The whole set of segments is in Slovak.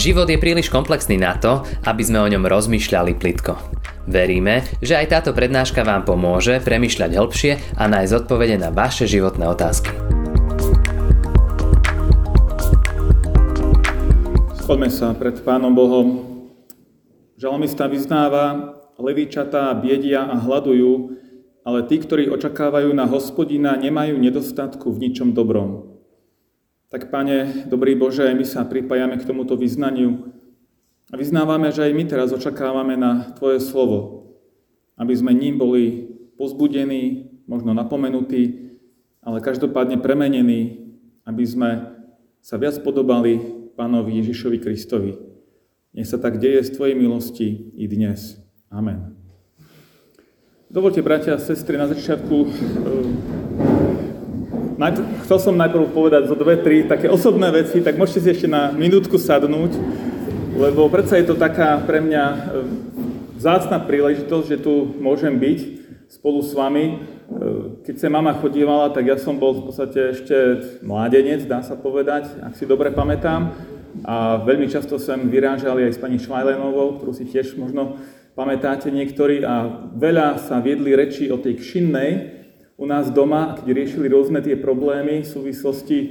Život je príliš komplexný na to, aby sme o ňom rozmýšľali plitko. Veríme, že aj táto prednáška vám pomôže premyšľať hĺbšie a nájsť odpovede na vaše životné otázky. Schodme sa pred Pánom Bohom. Žalmista vyznáva, levíčatá biedia a hľadujú, ale tí, ktorí očakávajú na hospodina, nemajú nedostatku v ničom dobrom. Tak, Pane, dobrý Bože, my sa pripájame k tomuto vyznaniu a vyznávame, že aj my teraz očakávame na Tvoje slovo, aby sme ním boli pozbudení, možno napomenutí, ale každopádne premenení, aby sme sa viac podobali Pánovi Ježišovi Kristovi. Nech sa tak deje z Tvojej milosti i dnes. Amen. Dovolte, bratia a sestry, na začiatku Najprv, chcel som najprv povedať zo dve, tri také osobné veci, tak môžete si ešte na minútku sadnúť, lebo predsa je to taká pre mňa e, vzácna príležitosť, že tu môžem byť spolu s vami. E, keď sa mama chodívala, tak ja som bol v podstate ešte mládenec, dá sa povedať, ak si dobre pamätám. A veľmi často sem vyrážali aj s pani Švajlenovou, ktorú si tiež možno pamätáte niektorí. A veľa sa viedli reči o tej kšinnej, u nás doma, keď riešili rôzne tie problémy v súvislosti e,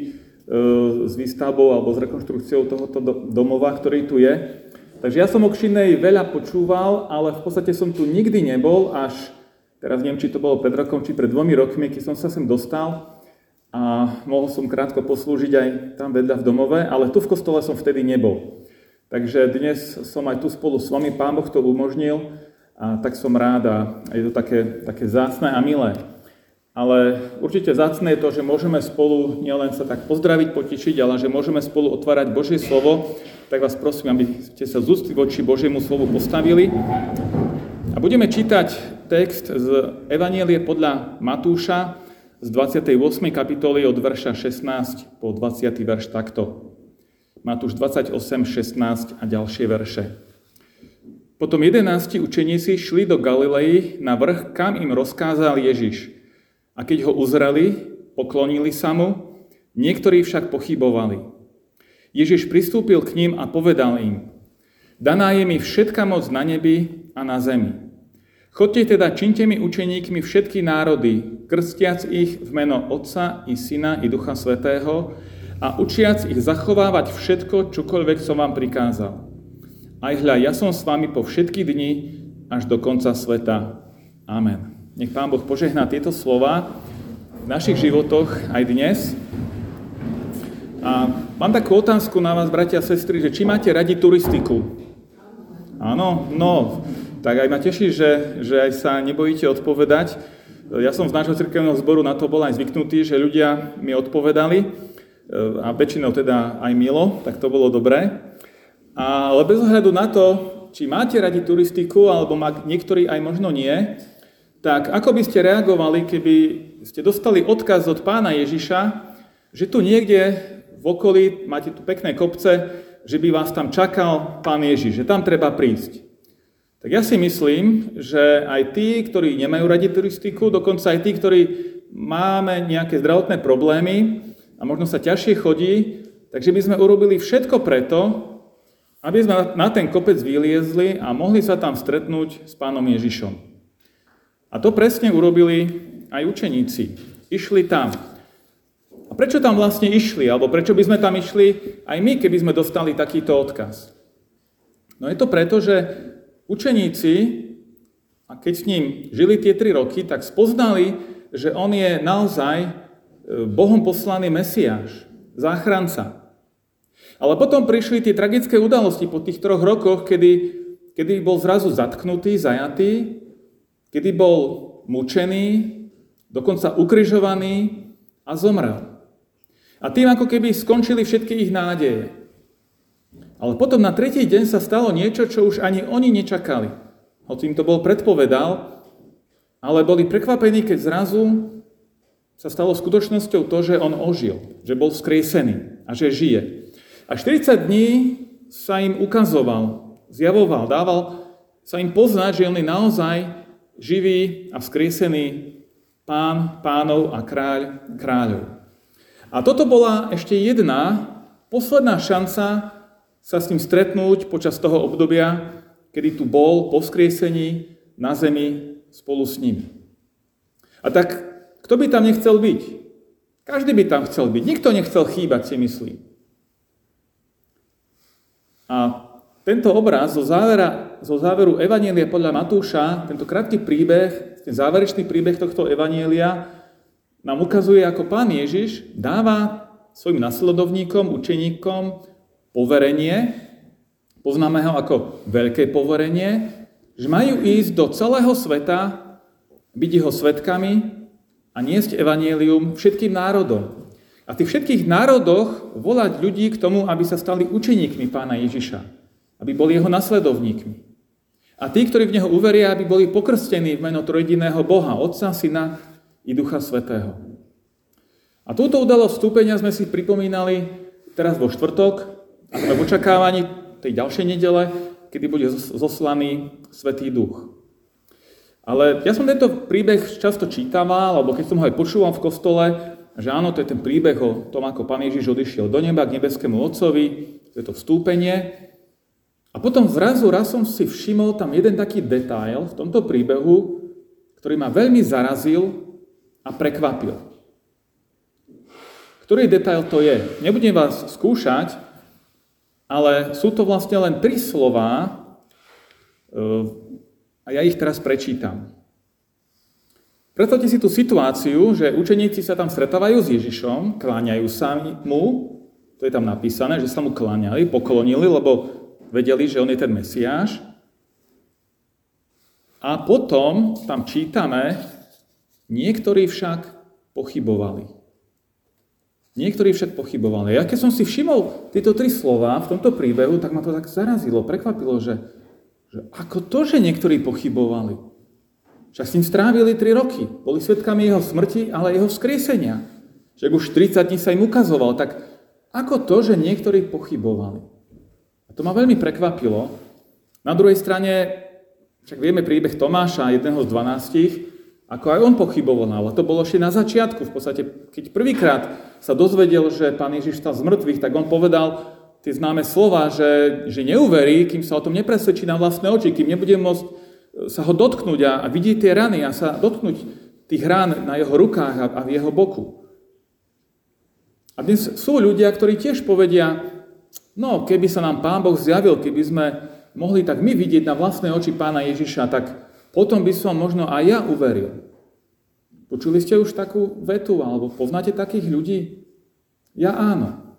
s výstavbou alebo s rekonštrukciou tohoto domova, ktorý tu je. Takže ja som o Kšinej veľa počúval, ale v podstate som tu nikdy nebol, až teraz neviem, či to bolo pred rokom, či pred dvomi rokmi, keď som sa sem dostal a mohol som krátko poslúžiť aj tam vedľa v domove, ale tu v kostole som vtedy nebol. Takže dnes som aj tu spolu s vami, Pán Boh to umožnil, a tak som rád a je to také, také zásne a milé. Ale určite zácne je to, že môžeme spolu nielen sa tak pozdraviť, potišiť, ale že môžeme spolu otvárať Božie slovo. Tak vás prosím, aby ste sa z ústy voči Božiemu slovu postavili. A budeme čítať text z Evanielie podľa Matúša z 28. kapitoly od verša 16 po 20. verš takto. Matúš 28, 16 a ďalšie verše. Potom jedenácti učeníci šli do Galilei na vrch, kam im rozkázal Ježiš – a keď ho uzreli, poklonili sa mu, niektorí však pochybovali. Ježiš pristúpil k ním a povedal im, daná je mi všetka moc na nebi a na zemi. Chodte teda, činte mi učeníkmi všetky národy, krstiac ich v meno Otca i Syna i Ducha Svetého a učiac ich zachovávať všetko, čokoľvek som vám prikázal. Aj hľa, ja som s vami po všetky dni až do konca sveta. Amen. Nech Pán Boh požehná tieto slova v našich životoch aj dnes. A mám takú otázku na vás, bratia a sestry, že či máte radi turistiku? Áno? No, tak aj ma teší, že, že aj sa nebojíte odpovedať. Ja som z nášho cirkevného zboru na to bol aj zvyknutý, že ľudia mi odpovedali a väčšinou teda aj milo, tak to bolo dobré. Ale bez ohľadu na to, či máte radi turistiku, alebo má niektorí aj možno nie, tak ako by ste reagovali, keby ste dostali odkaz od pána Ježiša, že tu niekde v okolí máte tu pekné kopce, že by vás tam čakal pán Ježiš, že tam treba prísť. Tak ja si myslím, že aj tí, ktorí nemajú radi turistiku, dokonca aj tí, ktorí máme nejaké zdravotné problémy a možno sa ťažšie chodí, takže by sme urobili všetko preto, aby sme na ten kopec vyliezli a mohli sa tam stretnúť s pánom Ježišom. A to presne urobili aj učeníci. Išli tam. A prečo tam vlastne išli? Alebo prečo by sme tam išli aj my, keby sme dostali takýto odkaz? No je to preto, že učeníci, a keď s ním žili tie tri roky, tak spoznali, že on je naozaj e, Bohom poslaný Mesiáš, záchranca. Ale potom prišli tie tragické udalosti po tých troch rokoch, kedy, kedy bol zrazu zatknutý, zajatý kedy bol mučený, dokonca ukrižovaný a zomrel. A tým ako keby skončili všetky ich nádeje. Ale potom na tretí deň sa stalo niečo, čo už ani oni nečakali. Hoci im to bol predpovedal, ale boli prekvapení, keď zrazu sa stalo skutočnosťou to, že on ožil, že bol skriesený a že žije. A 40 dní sa im ukazoval, zjavoval, dával sa im poznať, že on je naozaj živý a vzkriesený pán pánov a kráľ kráľov. A toto bola ešte jedna posledná šanca sa s ním stretnúť počas toho obdobia, kedy tu bol po vzkriesení na zemi spolu s ním. A tak, kto by tam nechcel byť? Každý by tam chcel byť. Nikto nechcel chýbať, si myslím. A tento obraz zo, závera, zo záveru Evanielia podľa Matúša, tento krátky príbeh, ten záverečný príbeh tohto Evanielia, nám ukazuje, ako pán Ježiš dáva svojim nasledovníkom, učeníkom poverenie, poznáme ho ako veľké poverenie, že majú ísť do celého sveta, byť jeho svetkami a niesť evanielium všetkým národom. A v tých všetkých národoch volať ľudí k tomu, aby sa stali učeníkmi pána Ježiša aby boli jeho nasledovníkmi. A tí, ktorí v neho uveria, aby boli pokrstení v meno trojediného Boha, Otca, Syna i Ducha Svetého. A túto udalosť vstúpenia sme si pripomínali teraz vo štvrtok, a sme v očakávaní tej ďalšej nedele, kedy bude zoslaný Svetý Duch. Ale ja som tento príbeh často čítaval, alebo keď som ho aj počúval v kostole, že áno, to je ten príbeh o tom, ako Pán Ježiš odišiel do neba k nebeskému Otcovi, to je to vstúpenie. A potom zrazu raz som si všimol tam jeden taký detail v tomto príbehu, ktorý ma veľmi zarazil a prekvapil. Ktorý detail to je? Nebudem vás skúšať, ale sú to vlastne len tri slova eh, a ja ich teraz prečítam. Predstavte si tú situáciu, že učeníci sa tam stretávajú s Ježišom, kláňajú sa mu, to je tam napísané, že sa mu kláňali, poklonili, lebo vedeli, že on je ten Mesiáš. A potom tam čítame, niektorí však pochybovali. Niektorí však pochybovali. Ja keď som si všimol tieto tri slova v tomto príbehu, tak ma to tak zarazilo, prekvapilo, že, že ako to, že niektorí pochybovali. Však s ním strávili tri roky. Boli svetkami jeho smrti, ale jeho vzkriesenia. Že už 30 dní sa im ukazoval. Tak ako to, že niektorí pochybovali? To ma veľmi prekvapilo. Na druhej strane, však vieme príbeh Tomáša, jedného z dvanástich, ako aj on pochyboval, ale to bolo ešte na začiatku. V podstate, keď prvýkrát sa dozvedel, že pán Ježiš stal z mŕtvych, tak on povedal tie známe slova, že, že neuverí, kým sa o tom nepresvedčí na vlastné oči, kým nebude môcť e, sa ho dotknúť a, a vidieť tie rany a sa dotknúť tých rán na jeho rukách a, a v jeho boku. A dnes sú ľudia, ktorí tiež povedia, No, keby sa nám Pán Boh zjavil, keby sme mohli tak my vidieť na vlastné oči Pána Ježiša, tak potom by som možno aj ja uveril. Počuli ste už takú vetu, alebo poznáte takých ľudí? Ja áno.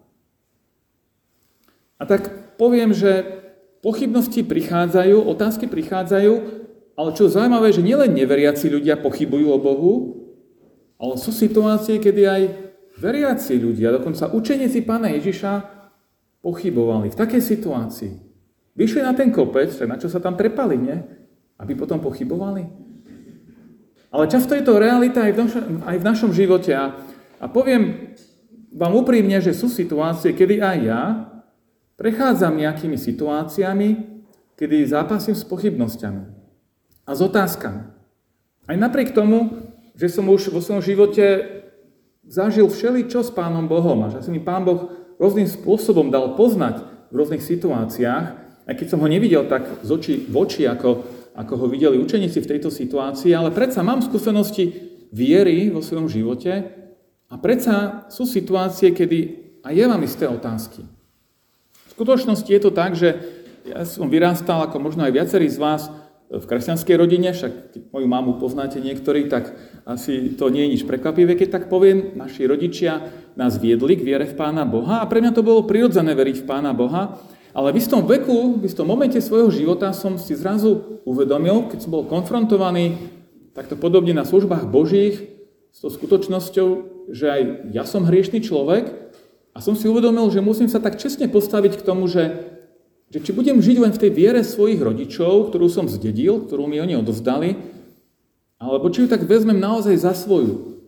A tak poviem, že pochybnosti prichádzajú, otázky prichádzajú, ale čo zaujímavé, že nielen neveriaci ľudia pochybujú o Bohu, ale sú situácie, kedy aj veriaci ľudia, dokonca učeníci Pána Ježiša, pochybovali v takej situácii. Vyšli na ten kopec, na čo sa tam trepali, nie? Aby potom pochybovali. Ale často je to realita aj v našom, aj v našom živote. A, a poviem vám úprimne, že sú situácie, kedy aj ja prechádzam nejakými situáciami, kedy zápasím s pochybnosťami a s otázkami. Aj napriek tomu, že som už vo svojom živote zažil všeličo s Pánom Bohom a že si mi Pán Boh rôznym spôsobom dal poznať v rôznych situáciách, aj keď som ho nevidel tak z očí v oči, ako, ako ho videli učeníci v tejto situácii, ale predsa mám skúsenosti viery vo svojom živote. A predsa sú situácie, kedy aj ja mám isté otázky. V skutočnosti je to tak, že ja som vyrástal, ako možno aj viacerí z vás, v kresťanskej rodine, však keď moju mamu poznáte niektorí, tak asi to nie je nič prekvapivé, keď tak poviem. Naši rodičia nás viedli k viere v Pána Boha a pre mňa to bolo prirodzené veriť v Pána Boha, ale v istom veku, v istom momente svojho života som si zrazu uvedomil, keď som bol konfrontovaný takto podobne na službách Božích s tou skutočnosťou, že aj ja som hriešný človek a som si uvedomil, že musím sa tak čestne postaviť k tomu, že že či budem žiť len v tej viere svojich rodičov, ktorú som zdedil, ktorú mi oni odovzdali, alebo či ju tak vezmem naozaj za svoju.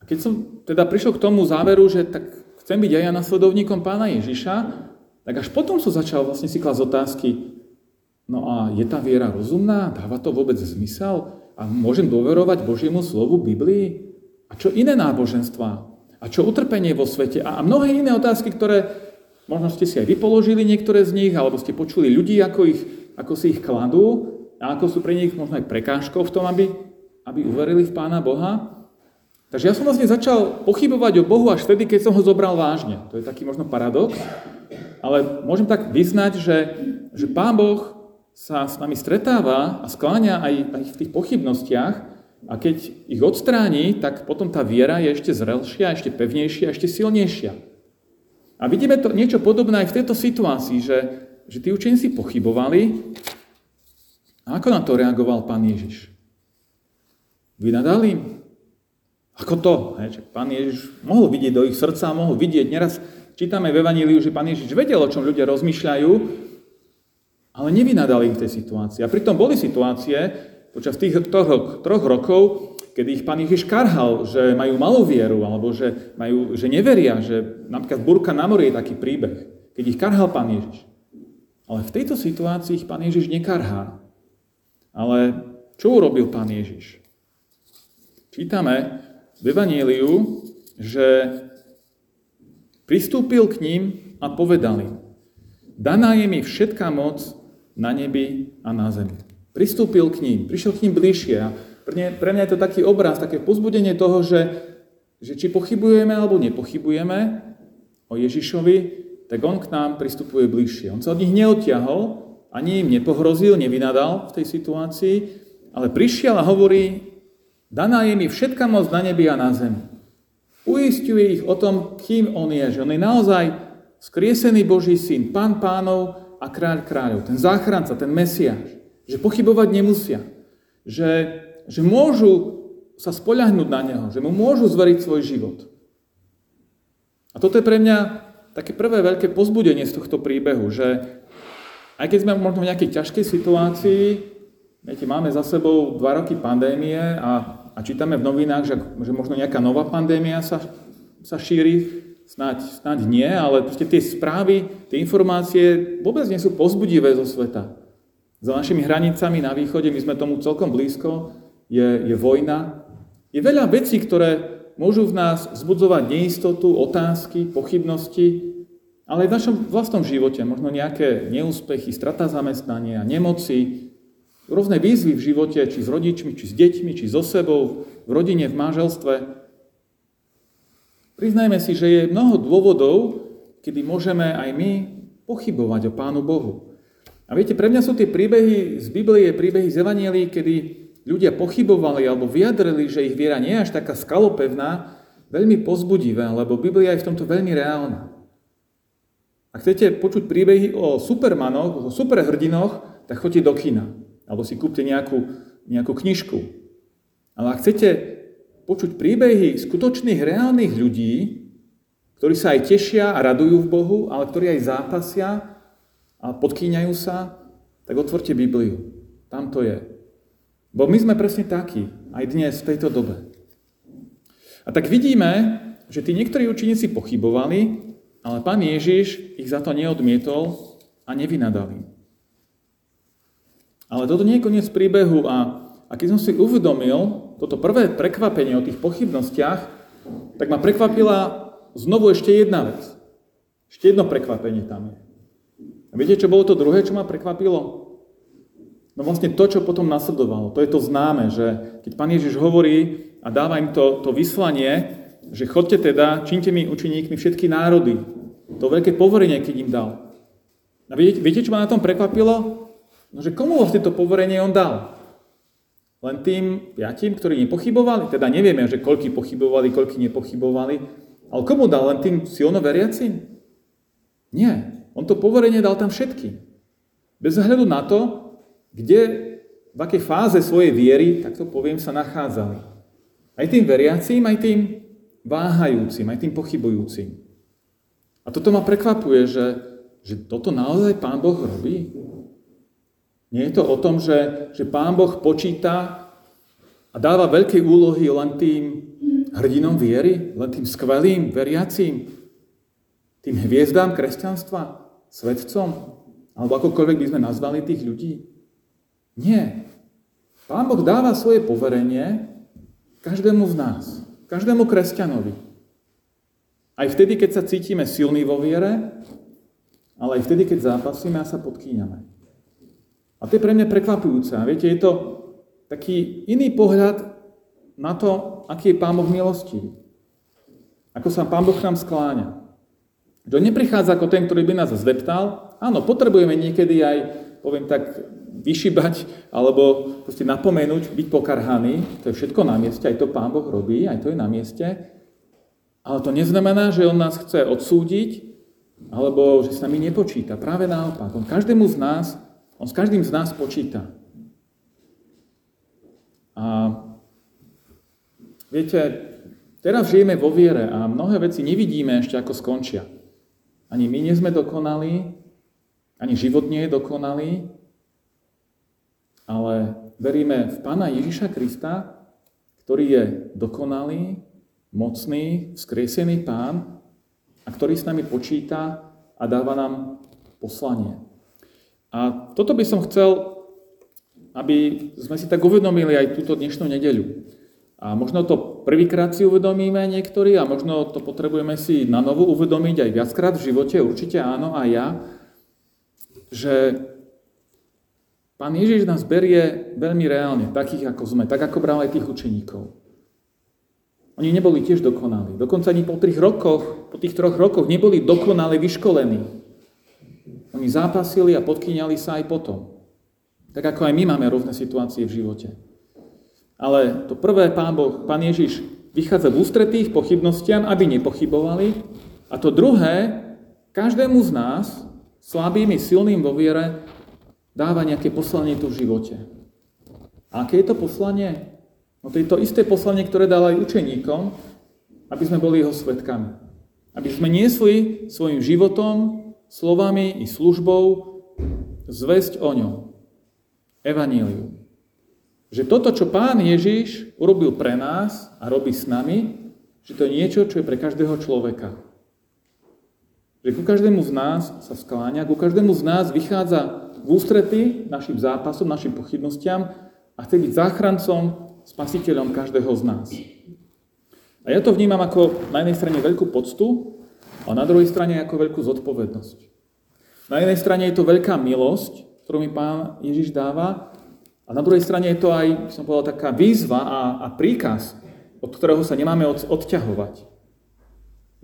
A keď som teda prišiel k tomu záveru, že tak chcem byť aj ja nasledovníkom pána Ježiša, tak až potom som začal vlastne si klasť otázky, no a je tá viera rozumná? Dáva to vôbec zmysel? A môžem dôverovať Božiemu slovu Biblii? A čo iné náboženstva? A čo utrpenie vo svete? A mnohé iné otázky, ktoré možno ste si aj vypoložili niektoré z nich, alebo ste počuli ľudí, ako, ich, ako si ich kladú a ako sú pre nich možno aj prekážkou v tom, aby, aby uverili v Pána Boha. Takže ja som vlastne začal pochybovať o Bohu až vtedy, keď som ho zobral vážne. To je taký možno paradox, ale môžem tak vyznať, že, že Pán Boh sa s nami stretáva a skláňa aj, aj v tých pochybnostiach a keď ich odstráni, tak potom tá viera je ešte zrelšia, ešte pevnejšia, ešte silnejšia. A vidíme to niečo podobné aj v tejto situácii, že, že tí učeníci pochybovali. A ako na to reagoval pán Ježiš? Vynadal im? Ako to? Hej, pán Ježiš mohol vidieť do ich srdca, mohol vidieť. Neraz čítame v Evaníliu, že pán Ježiš vedel, o čom ľudia rozmýšľajú, ale nevynadal im v tej situácii. A pritom boli situácie počas tých troch, troch rokov, kedy ich pán Ježiš karhal, že majú malú vieru, alebo že, majú, že neveria, že napríklad Burka na mori je taký príbeh, keď ich karhal pán Ježiš. Ale v tejto situácii ich pán Ježiš nekarhá. Ale čo urobil pán Ježiš? Čítame v Evaníliu, že pristúpil k ním a povedal im, daná je mi všetká moc na nebi a na zemi. Pristúpil k ním, prišiel k ním bližšie a pre mňa, je to taký obraz, také pozbudenie toho, že, že či pochybujeme alebo nepochybujeme o Ježišovi, tak on k nám pristupuje bližšie. On sa od nich neodtiahol, ani im nepohrozil, nevynadal v tej situácii, ale prišiel a hovorí, daná je mi všetka moc na nebi a na zemi. Uistuje ich o tom, kým on je, že on je naozaj skriesený Boží syn, pán pánov a kráľ kráľov, ten záchranca, ten Mesiáš, že pochybovať nemusia, že že môžu sa spoľahnúť na Neho, že mu môžu zveriť svoj život. A toto je pre mňa také prvé veľké pozbudenie z tohto príbehu, že aj keď sme možno v nejakej ťažkej situácii, viete, máme za sebou dva roky pandémie a, a čítame v novinách, že, že možno nejaká nová pandémia sa, sa šíri, snáď, snáď nie, ale proste tie správy, tie informácie vôbec nie sú pozbudivé zo sveta. Za našimi hranicami na východe, my sme tomu celkom blízko, je, je vojna. Je veľa vecí, ktoré môžu v nás vzbudzovať neistotu, otázky, pochybnosti, ale aj v našom vlastnom živote, možno nejaké neúspechy, strata zamestnania, nemoci, rôzne výzvy v živote, či s rodičmi, či s deťmi, či so sebou, v rodine, v manželstve. Priznajme si, že je mnoho dôvodov, kedy môžeme aj my pochybovať o Pánu Bohu. A viete, pre mňa sú tie príbehy z Biblie, príbehy z Evanielii, kedy ľudia pochybovali alebo vyjadrili, že ich viera nie je až taká skalopevná, veľmi pozbudivé, lebo Biblia je v tomto veľmi reálna. Ak chcete počuť príbehy o supermanoch, o superhrdinoch, tak choďte do kina. Alebo si kúpte nejakú, nejakú knižku. Ale ak chcete počuť príbehy skutočných, reálnych ľudí, ktorí sa aj tešia a radujú v Bohu, ale ktorí aj zápasia a podkýňajú sa, tak otvorte Bibliu. Tam to je. Bo my sme presne takí, aj dnes, v tejto dobe. A tak vidíme, že tí niektorí učeníci pochybovali, ale pán Ježiš ich za to neodmietol a nevynadali. Ale toto nie je koniec príbehu a, a keď som si uvedomil toto prvé prekvapenie o tých pochybnostiach, tak ma prekvapila znovu ešte jedna vec. Ešte jedno prekvapenie tam je. A viete, čo bolo to druhé, čo ma prekvapilo? No vlastne to, čo potom nasledovalo, to je to známe, že keď Pán Ježiš hovorí a dáva im to, to vyslanie, že chodte teda, čínte mi učeníkmi všetky národy. To veľké poverenie, keď im dal. A viete, viete, čo ma na tom prekvapilo? No, že komu vlastne to poverenie on dal? Len tým piatim, ktorí nepochybovali? Teda nevieme, že koľky pochybovali, koľky nepochybovali. Ale komu dal? Len tým silno veriacim? Nie. On to poverenie dal tam všetkým. Bez hľadu na to, kde, v akej fáze svojej viery, tak to poviem, sa nachádzali. Aj tým veriacím, aj tým váhajúcim, aj tým pochybujúcim. A toto ma prekvapuje, že, že toto naozaj Pán Boh robí. Nie je to o tom, že, že Pán Boh počíta a dáva veľké úlohy len tým hrdinom viery, len tým skvelým veriacím, tým hviezdám kresťanstva, svetcom, alebo akokoľvek by sme nazvali tých ľudí. Nie. Pán Boh dáva svoje poverenie každému z nás, každému kresťanovi. Aj vtedy, keď sa cítime silní vo viere, ale aj vtedy, keď zápasíme a sa podkýňame. A to je pre mňa prekvapujúce. A viete, je to taký iný pohľad na to, aký je Pán Boh milostivý. Ako sa Pán Boh k nám skláňa. On neprichádza ako ten, ktorý by nás zdeptal. Áno, potrebujeme niekedy aj, poviem tak, vyšibať alebo proste napomenúť, byť pokarhaný. To je všetko na mieste, aj to Pán Boh robí, aj to je na mieste. Ale to neznamená, že on nás chce odsúdiť, alebo že s nami nepočíta. Práve naopak. On každému z nás, on s každým z nás počíta. A viete, teraz žijeme vo viere a mnohé veci nevidíme ešte, ako skončia. Ani my nie sme dokonalí, ani život nie je dokonalý, ale veríme v Pána Ježiša Krista, ktorý je dokonalý, mocný, vzkriesený Pán a ktorý s nami počíta a dáva nám poslanie. A toto by som chcel, aby sme si tak uvedomili aj túto dnešnú nedeľu. A možno to prvýkrát si uvedomíme niektorí a možno to potrebujeme si na novo uvedomiť aj viackrát v živote, určite áno, aj ja, že Pán Ježiš nás berie veľmi reálne, takých ako sme, tak ako bral aj tých učeníkov. Oni neboli tiež dokonali. Dokonca ani po tých rokoch, po tých troch rokoch neboli dokonale vyškolení. Oni zápasili a podkýňali sa aj potom. Tak ako aj my máme rôzne situácie v živote. Ale to prvé, Pán Boh, Pán Ježiš vychádza v ústretí ich pochybnostiam, aby nepochybovali. A to druhé, každému z nás, slabým i silným vo viere, dáva nejaké poslanie tu v živote. A aké je to poslanie? No to je to isté poslanie, ktoré dal aj učeníkom, aby sme boli jeho svetkami. Aby sme niesli svojim životom, slovami i službou zväzť o ňom. Evanílium. Že toto, čo pán Ježiš urobil pre nás a robí s nami, že to je niečo, čo je pre každého človeka. Že ku každému z nás sa skláňa, ku každému z nás vychádza v ústrety našim zápasom, našim pochybnostiam a chce byť záchrancom, spasiteľom každého z nás. A ja to vnímam ako na jednej strane veľkú poctu a na druhej strane ako veľkú zodpovednosť. Na jednej strane je to veľká milosť, ktorú mi Pán Ježiš dáva, a na druhej strane je to aj, som povedal, taká výzva a, a príkaz, od ktorého sa nemáme od, odťahovať.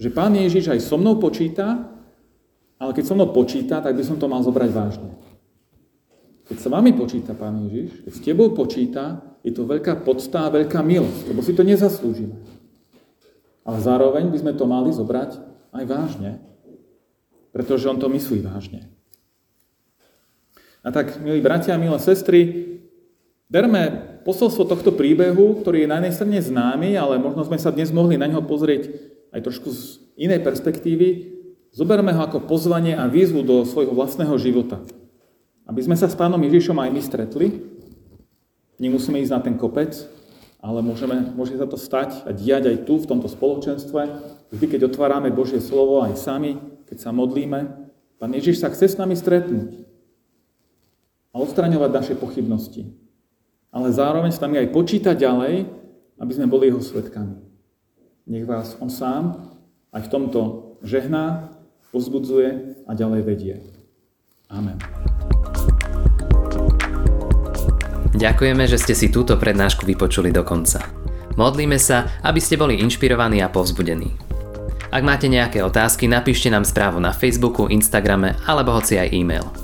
Že Pán Ježiš aj so mnou počíta, ale keď so mnou počíta, tak by som to mal zobrať vážne. Keď sa vami počíta Pán Ježiš, keď s tebou počíta, je to veľká podstá veľká milosť, lebo si to nezaslúžime. Ale zároveň by sme to mali zobrať aj vážne, pretože on to myslí vážne. A tak, milí bratia milé sestry, berme posolstvo tohto príbehu, ktorý je na jednej strane známy, ale možno sme sa dnes mohli na ňo pozrieť aj trošku z inej perspektívy. Zoberme ho ako pozvanie a výzvu do svojho vlastného života. Aby sme sa s pánom Ježišom aj my stretli, nemusíme ísť na ten kopec, ale môžeme, môže sa to stať a diať aj tu, v tomto spoločenstve. Vždy, keď otvárame Božie slovo aj sami, keď sa modlíme, Pán Ježiš sa chce s nami stretnúť a odstraňovať naše pochybnosti. Ale zároveň s nami aj počítať ďalej, aby sme boli jeho svetkami. Nech vás on sám aj v tomto žehná, pozbudzuje a ďalej vedie. Amen. Ďakujeme, že ste si túto prednášku vypočuli do konca. Modlíme sa, aby ste boli inšpirovaní a povzbudení. Ak máte nejaké otázky, napíšte nám správu na Facebooku, Instagrame alebo hoci aj e-mail.